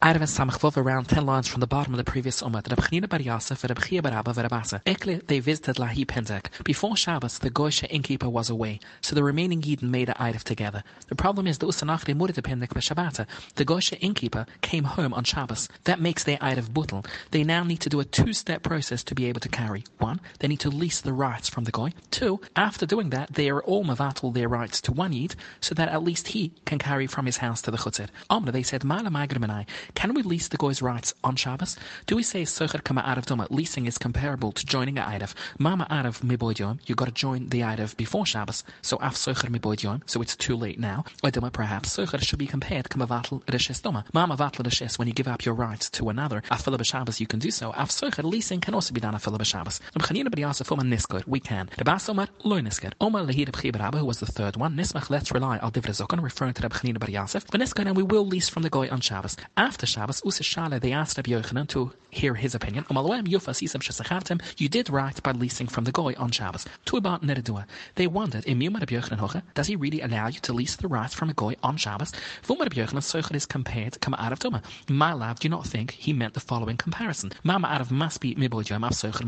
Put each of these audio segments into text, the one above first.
Erev and Samach around 10 lines from the bottom of the previous Ummah, Reb Chanina Bar Yosef, Reb Bar Abba, Reb. Ekle, they visited Lahi Pendek. Before Shabbos, the Goyshe innkeeper was away, so the remaining Yidden made a Erev together. The problem is the Usanach de Murid Pendek Shabbat. The Goyshe innkeeper came home on Shabbos. That makes their Erev Butel. They now need to do a two-step process to be able to carry. One, they need to lease the rights from the Goy. Two, after doing that, they are all Mavatul their rights to one Yid, so that at least he can carry from his house to the Chutzir. Omna, they said, Mala Magrimanai, can we lease the Goy's rights on Shabbos? Do we say Socher Kama Arav Doma, leasing is comparable to joining a Erev? Mama Arav Miboid Yom, you got to join the Erev before Shabbos, so Af Socher Miboid Yom, so it's too late now. Or perhaps, Socher should be compared Kama Vatal Reshes Doma. Mama Vatal Reshes, when you give up your rights to another, Afila Shabbos, you can do so. Af Socher, leasing can also be done Afila Shabbos. Chanina B'Yasef Yosef Oman Niskor, we can. The Omar, Lo Niskor. Omar Lehi Reb Chibar who was the third one. Nismach, let's rely on Divrei Zokon, referring to Reb Chanina Bar Yosef. V'Niskor, and we will lease from the Goy on Shabbos. After Shabbos, Usa Shale, they asked Rabbi Yochanan to hear his opinion. You did right by leasing from the Goy on Shabbos. They wondered, does he really allow you to lease the rights from a Goy on Shabbos? Vumar Rabbi Yochanan, is compared to out of Duma. My love, do you not think he meant the following comparison. Mama Arav must be Mibol Yom,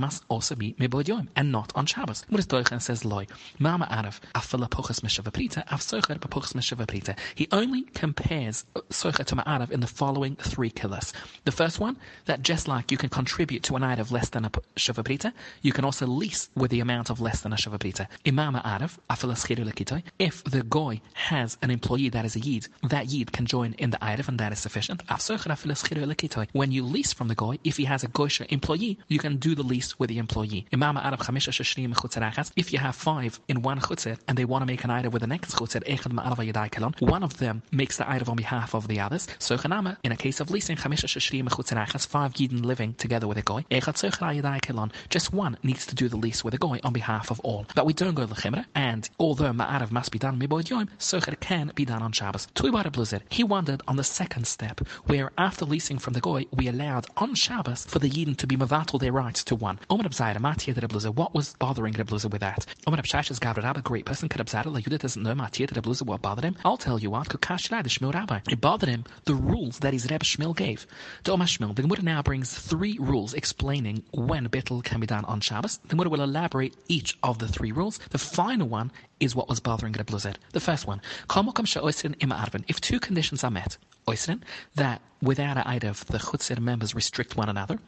must also be Mibol Yom, and not on Shabbos. What is Doichen says Loy. Mama Arav, Afila Puchas Meshavaprita, Av Socher. He only compares uh, Socher to Ma'arav in the following three killers. The first one, that just like you can contribute to an item of less than a Shavaprita, you can also lease with the amount of less than a Shavaprita. Imam Afila if the Goy has an employee that is a Yid, that Yid can join in the item and that is sufficient. When you lease from the Goy, if he has a Goysha employee, you can do the lease with the employee. Imam Ma'arav if you have five in one chutzir and they want to make an item with the next chutzir, one of them makes the item on behalf of the others. So in a case of leasing five Yidden living together with a goy, just one needs to do the lease with a goy on behalf of all. But we don't go to the and although Ma'arav must be done miboid yom, Socher can be done on Shabbos. He wondered on the second step, where after leasing from the goy, we allowed on Shabbos for the Yidden to be mavatal their rights to one. What was bothering Rebluzer with that? a great person could have like Yudah doesn't know Matir Rebluzer what bothered him. I'll tell you what, It bothered him the rules that his Reb Shmuel gave. To Omar Shmuel, the Gemara now brings three rules explaining when bittul can be done on Shabbos. The Gemara will elaborate each of the three rules. The final one is what was bothering Reb Luzet. The first one, if two conditions are met, that without a of the chutzir members restrict one another,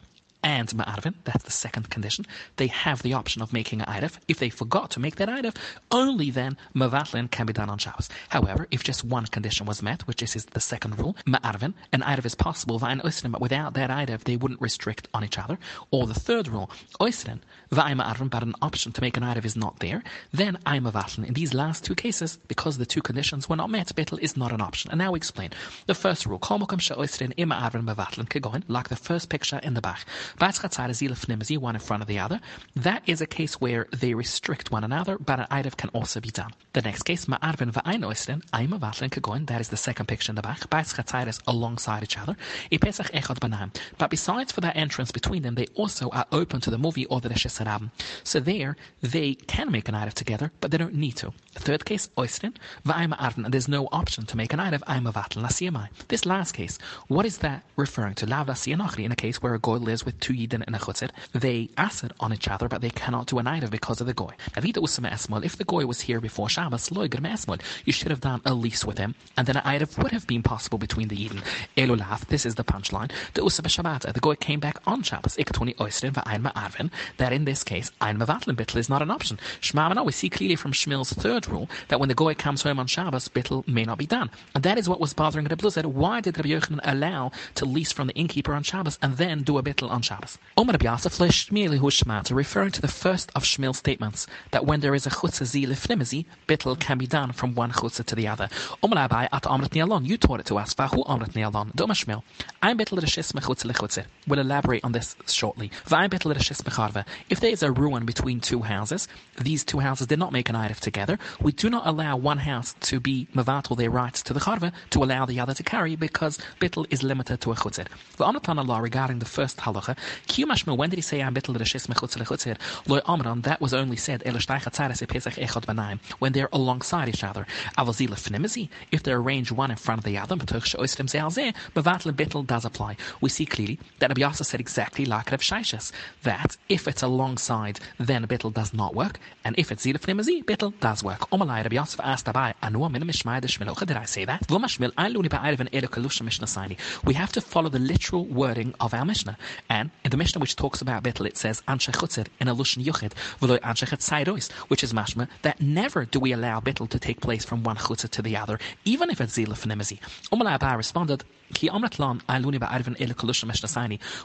and Ma'arvin, that's the second condition, they have the option of making an Eidef. If they forgot to make that Eidef, only then Mavatlin can be done on Shabbos. However, if just one condition was met, which is the second rule, Ma'arvin, an Eidef is possible v'ain Oisrin, but without that Eidef, they wouldn't restrict on each other. Or the third rule, Oisrin, v'ain Ma'arvin, but an option to make an Eidef is not there, then I'm Mavatlin. In these last two cases, because the two conditions were not met, Bittel is not an option. And now we explain. The first rule, Kol Mokam Sha'oisrin, Ima Arvin Mavatlin, Kegoin, like the first picture in the back one in front of the other. That is a case where they restrict one another, but an item can also be done. The next case, oisrin, aim avatlin kagoin, that is the second picture in the back, bais alongside each other, pesach echad. But besides for that entrance between them, they also are open to the movie or the reshes So there, they can make an item together, but they don't need to. Third case, oisrin, v'aim ma'arvin, there's no option to make an item, aim avatlin lasiyamai. This last case, what is that referring to? Lav in a case where a goy lives with two yidden and a chutzir, they acid on each other, but they cannot do an item because of the goy. If the goy was here before Shabbos, you should have done a lease with him, and then an item would have been possible between the yidden. Elulav, this is the punchline. The Usama Shabbat, the goy came back on Shabbos. Iktuni oisrin va'ayin ma'arvin. That in this case, ein mavatlin bittel is not an option. Shmamana, we see clearly from Shmuel's third rule that when the goy comes home on Shabbos, bittel may not be done. And that is what was bothering Rabbi Luzet. Why did Rabbi Yochanan allow to lease from the innkeeper on Shabbos and then do a bittel on Shabbos? Omer Rabbi Yasef Shmieli Hushmata, referring to the first of Shmuel's statements that when there is a chutzah zi lefnimizi, bittel can be done from one chutzah to the other. Omer Abai at Amrit Nialon, you taught it to us. Vahu Amrit Nialon. Doma Shmuel. I'm bittel reshis mechutza lechutzah. We'll elaborate on this shortly. V'ayim bittel reshis mecharva. If there is a ruin between two houses, these two houses did not make an item together. We do not allow one house to be mavatal their rights to the charva to allow the other to carry because bittel is limited to a chutzah. The Amrit law regarding the first halacha Kiyumashma, when did he say I'm bittel reshis mechutz lechutzer? Loy amran, that was only said elashtai chatzares pesach echad banaim when they're alongside each other. Avazila fnimizi, if they're arranged one in front of the other, b'tuch she'oistem ze'alzeh, bevatl bittel does apply. We see clearly that Rabbi Yasa said exactly like Rav Shaishas, that if it's alongside, then bittel does not work, and if it's zila fnimizi, bittel does work. Omalai Rabbi Yasa asked Abai, anu min mishmai de did I say that? V'mashmil, I luni ba'ayr of an elokalusha mishnah We have to follow the literal wording of our Mishnah. And in the Mishnah which talks about Bittel, it says Anshe Chutzir in a Lushan Yuchid, v'loy Anshe which is mashma that never do we allow Bittel to take place from one Chutzir to the other, even if it's Zila Fnimizi. Umar Abba responded,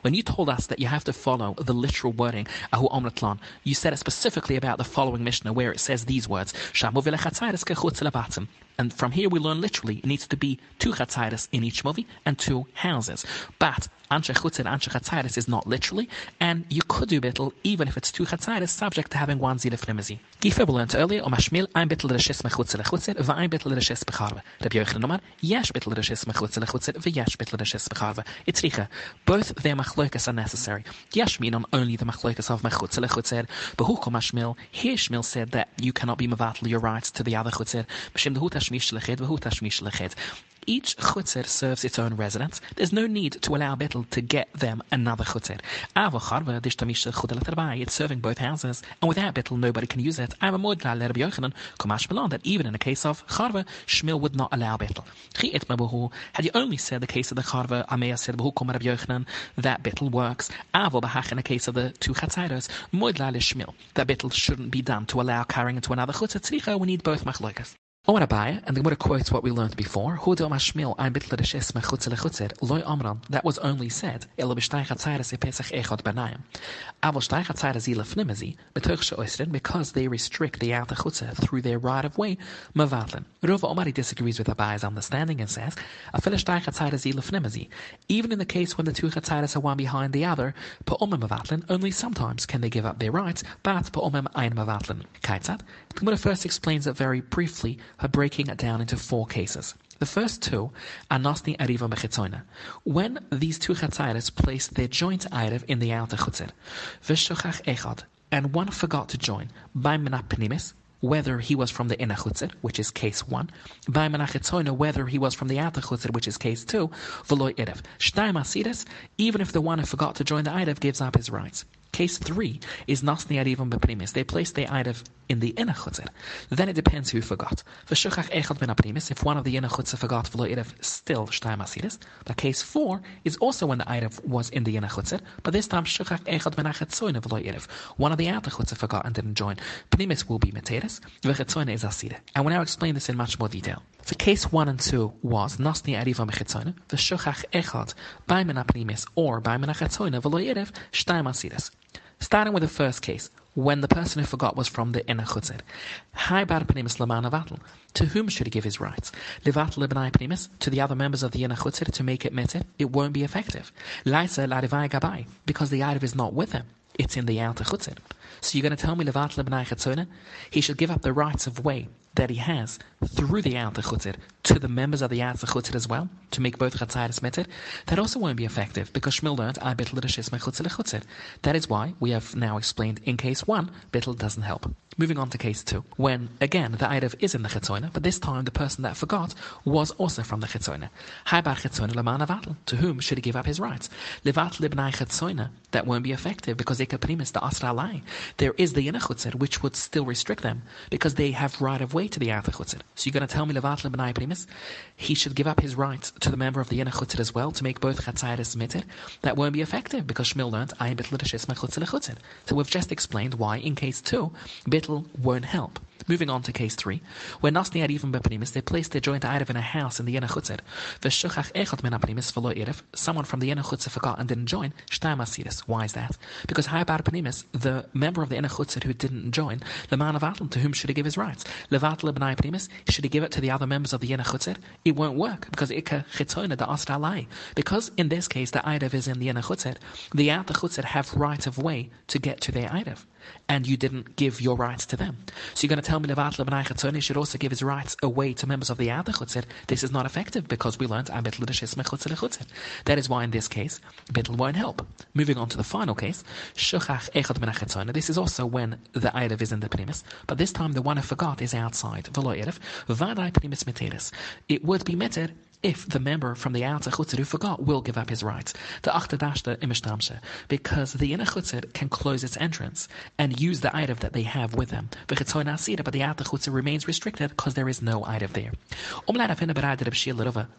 when you told us that you have to follow the literal wording, you said it specifically about the following Mishnah where it says these words, and from here we learn literally it needs to be two chatzaitis in each movie and two houses. But Anshe Chutzir, Anshe Chatzaitis is not literally, and you could do bittel even if it's two Chatzaitis, subject to having one Zilif Nimizi. Gife we learned earlier, O Mashmil, ein bittel Reshis Mechutzir Lechutzir, va ein bittel Reshis Becharve. Rabbi Yochanan Omar, yesh bittel Reshis Mechutzir Lechutzir, va yesh bittel Reshis Becharve. It's richa. Both their machloikas are necessary. Yesh mean on only the machloikas of Mechutzir Lechutzir, but Huko Mashmil, here Shmil said that you cannot be mevatel your rights to the other Chutzir. Mashim the Hutashmish Lechet, va Hutashmish Lechet each chutzir serves its own residents. There's no need to allow Betel to get them another chutzir. It's serving both houses, and without Betel, nobody can use it. I'm a Rabbi Yochanan, Kumash Milan, that even in a case of Charva, Shmil would not allow Bittel. Had you only said the case of the Charva, have said Yochanan, that Betel works. Avo Bahach in the case of the two Chatzairos, Mod Shmil, that Betel shouldn't be done to allow carrying into another chutzir. We need both machlokas. Omar Abaye, and the Gemara quotes what we learned before, lechutzer, loy that was only said, elo b'shtay chatzayres e pesach echot she'oisrin, because they restrict the outer chutzer through their right of way, mavatlen. Rova Omari disagrees with Abaye's understanding and says, afil shtay chatzayres ilef nimezi, even in the case when the two chatzayres are one behind the other, pa'omem only sometimes can they give up their rights, but pa'omem ein mavatlen. Kaitzat, the Gemara first explains it very briefly by breaking it down into four cases. The first two are Nosni Ariva Mechitzoina. When these two Chatzairis place their joint Erev in the outer Chutzir, Vishuchach Echad, and one forgot to join, by Menapinimis, whether he was from the inner chutzir, which is case one, by menachetzoina, whether he was from the outer chutzir, which is case two, v'loy erev. Shtayim asiris, even if the one who forgot to join the erev gives up his rights. Case three is nasni arivam beprimis. They place the erev in the inner chutzir. Then it depends who forgot. V'shuchach echad ben. If one of the inner chutzir forgot v'lo erev, still shtayim asiris. But case four is also when the erev was in the inner chutzir, but this time shuchach echad ben v'lo erev. One of the outer chutzir forgot and didn't join. Primis will be materis. V'chetzoin is asira. And we'll now explain this in much more detail. So case one and two was nasni ariva mechetzoin v'shuchach echad by menaprimis or by menachetzoin v'lo erev shtayim asiris. Starting with the first case, when the person who forgot was from the inner chutzir. Hai bar pnimis lamana To whom should he give his rights? Levatel lebnai pnimis, to the other members of the inner chutzir to make it mitzvah, it won't be effective. Laisa larivai gabai, because the item is not with him. It's in the outer chutzir. So you're going to tell me levatel lebnai chatzona? He should give up the rights of way that he has through the outer chutzir to the members of the outer chutzir as well, to make both chatzayis mitzvah, that also won't be effective because Shmuel learned I bittel chutzir That is why we have now explained in case one, bittel doesn't help. Moving on to case two, when again the Eidev is in the Chetzoina, but this time the person that forgot was also from the Chetzoina. Haibar Chetzoina Lamana Vatl. To whom should he give up his rights? Levat Libnai Chetzoina. That won't be effective because they Primis the Asra There is the inner which would still restrict them because they have right of way to the outer Chutzir. So you're going to tell me Levat Libnai Primis? He should give up his rights to the member of the inner as well to make both Chatzairis submitted. That won't be effective because Shmuel learned I bit So we've just explained why in case two, bit little won't help. Moving on to case three, where Nasni had even bepanimis, they placed their joint Erev in a house in the Yena Chutzir. Veshuchach echot men apanimis v'lo Erev, someone from the Yena Chutzir forgot and didn't join, shtaim asiris. Why is that? Because Haibar Panimis, the member of the Yena Chutzir who didn't join, the man of Atlan, to whom should he give his rights? Levatel b'nai Panimis, should he give it to the other members of the Yena Chutzir? It won't work, because Ika Chitzoina da Astralai. Because in this case, the Erev is in the Yena Chutzir, the outer Chutzir have right of way to get to their Erev and you didn't give your rights to them. So you're going to tell me Levat Lebanai should also give his rights away to members of the Ada Chutzir. This is not effective because we learned Chutzir. That is why in this case, Bittel won't help. Moving on to the final case, Shuchach Echad Menachetzoina. This is also when the Eidav is in the Primus, but this time the one who forgot is outside. Velo Erev, Vadai Primus Meteris. It would be meted if the member from the outer chutzir who forgot will give up his rights. The achtadashta imishtamshe, because the inner chutzir can close its entrance and use the item that they have with them. But the outer chutzir remains restricted because there is no item there.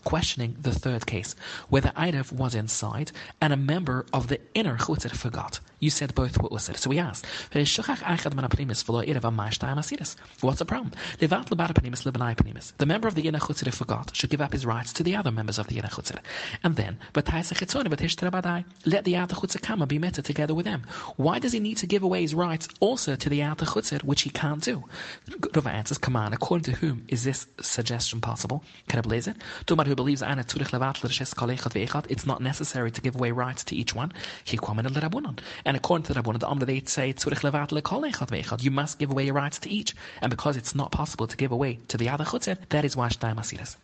questioning the third case, where the item was inside and a member of the inner chutzir forgot. You said both was said. So we asked, What's the problem? The member of the inner chutzir forgot should give up his rights to the other members of the Yena Chutzir. And then, let the Yata Chutzir Kama be met together with them. Why does he need to give away his rights also to the Yata Chutzir, which he can't do? Rava answers, come on, according to whom is this suggestion possible? Can I believe it? Tumar who believes it's not necessary to give away rights to each one. And according to the Rabbanon, the Amr they say you must give away your rights to each. And because it's not possible to give away to the other chutzir, that is why Shtayim Asiris.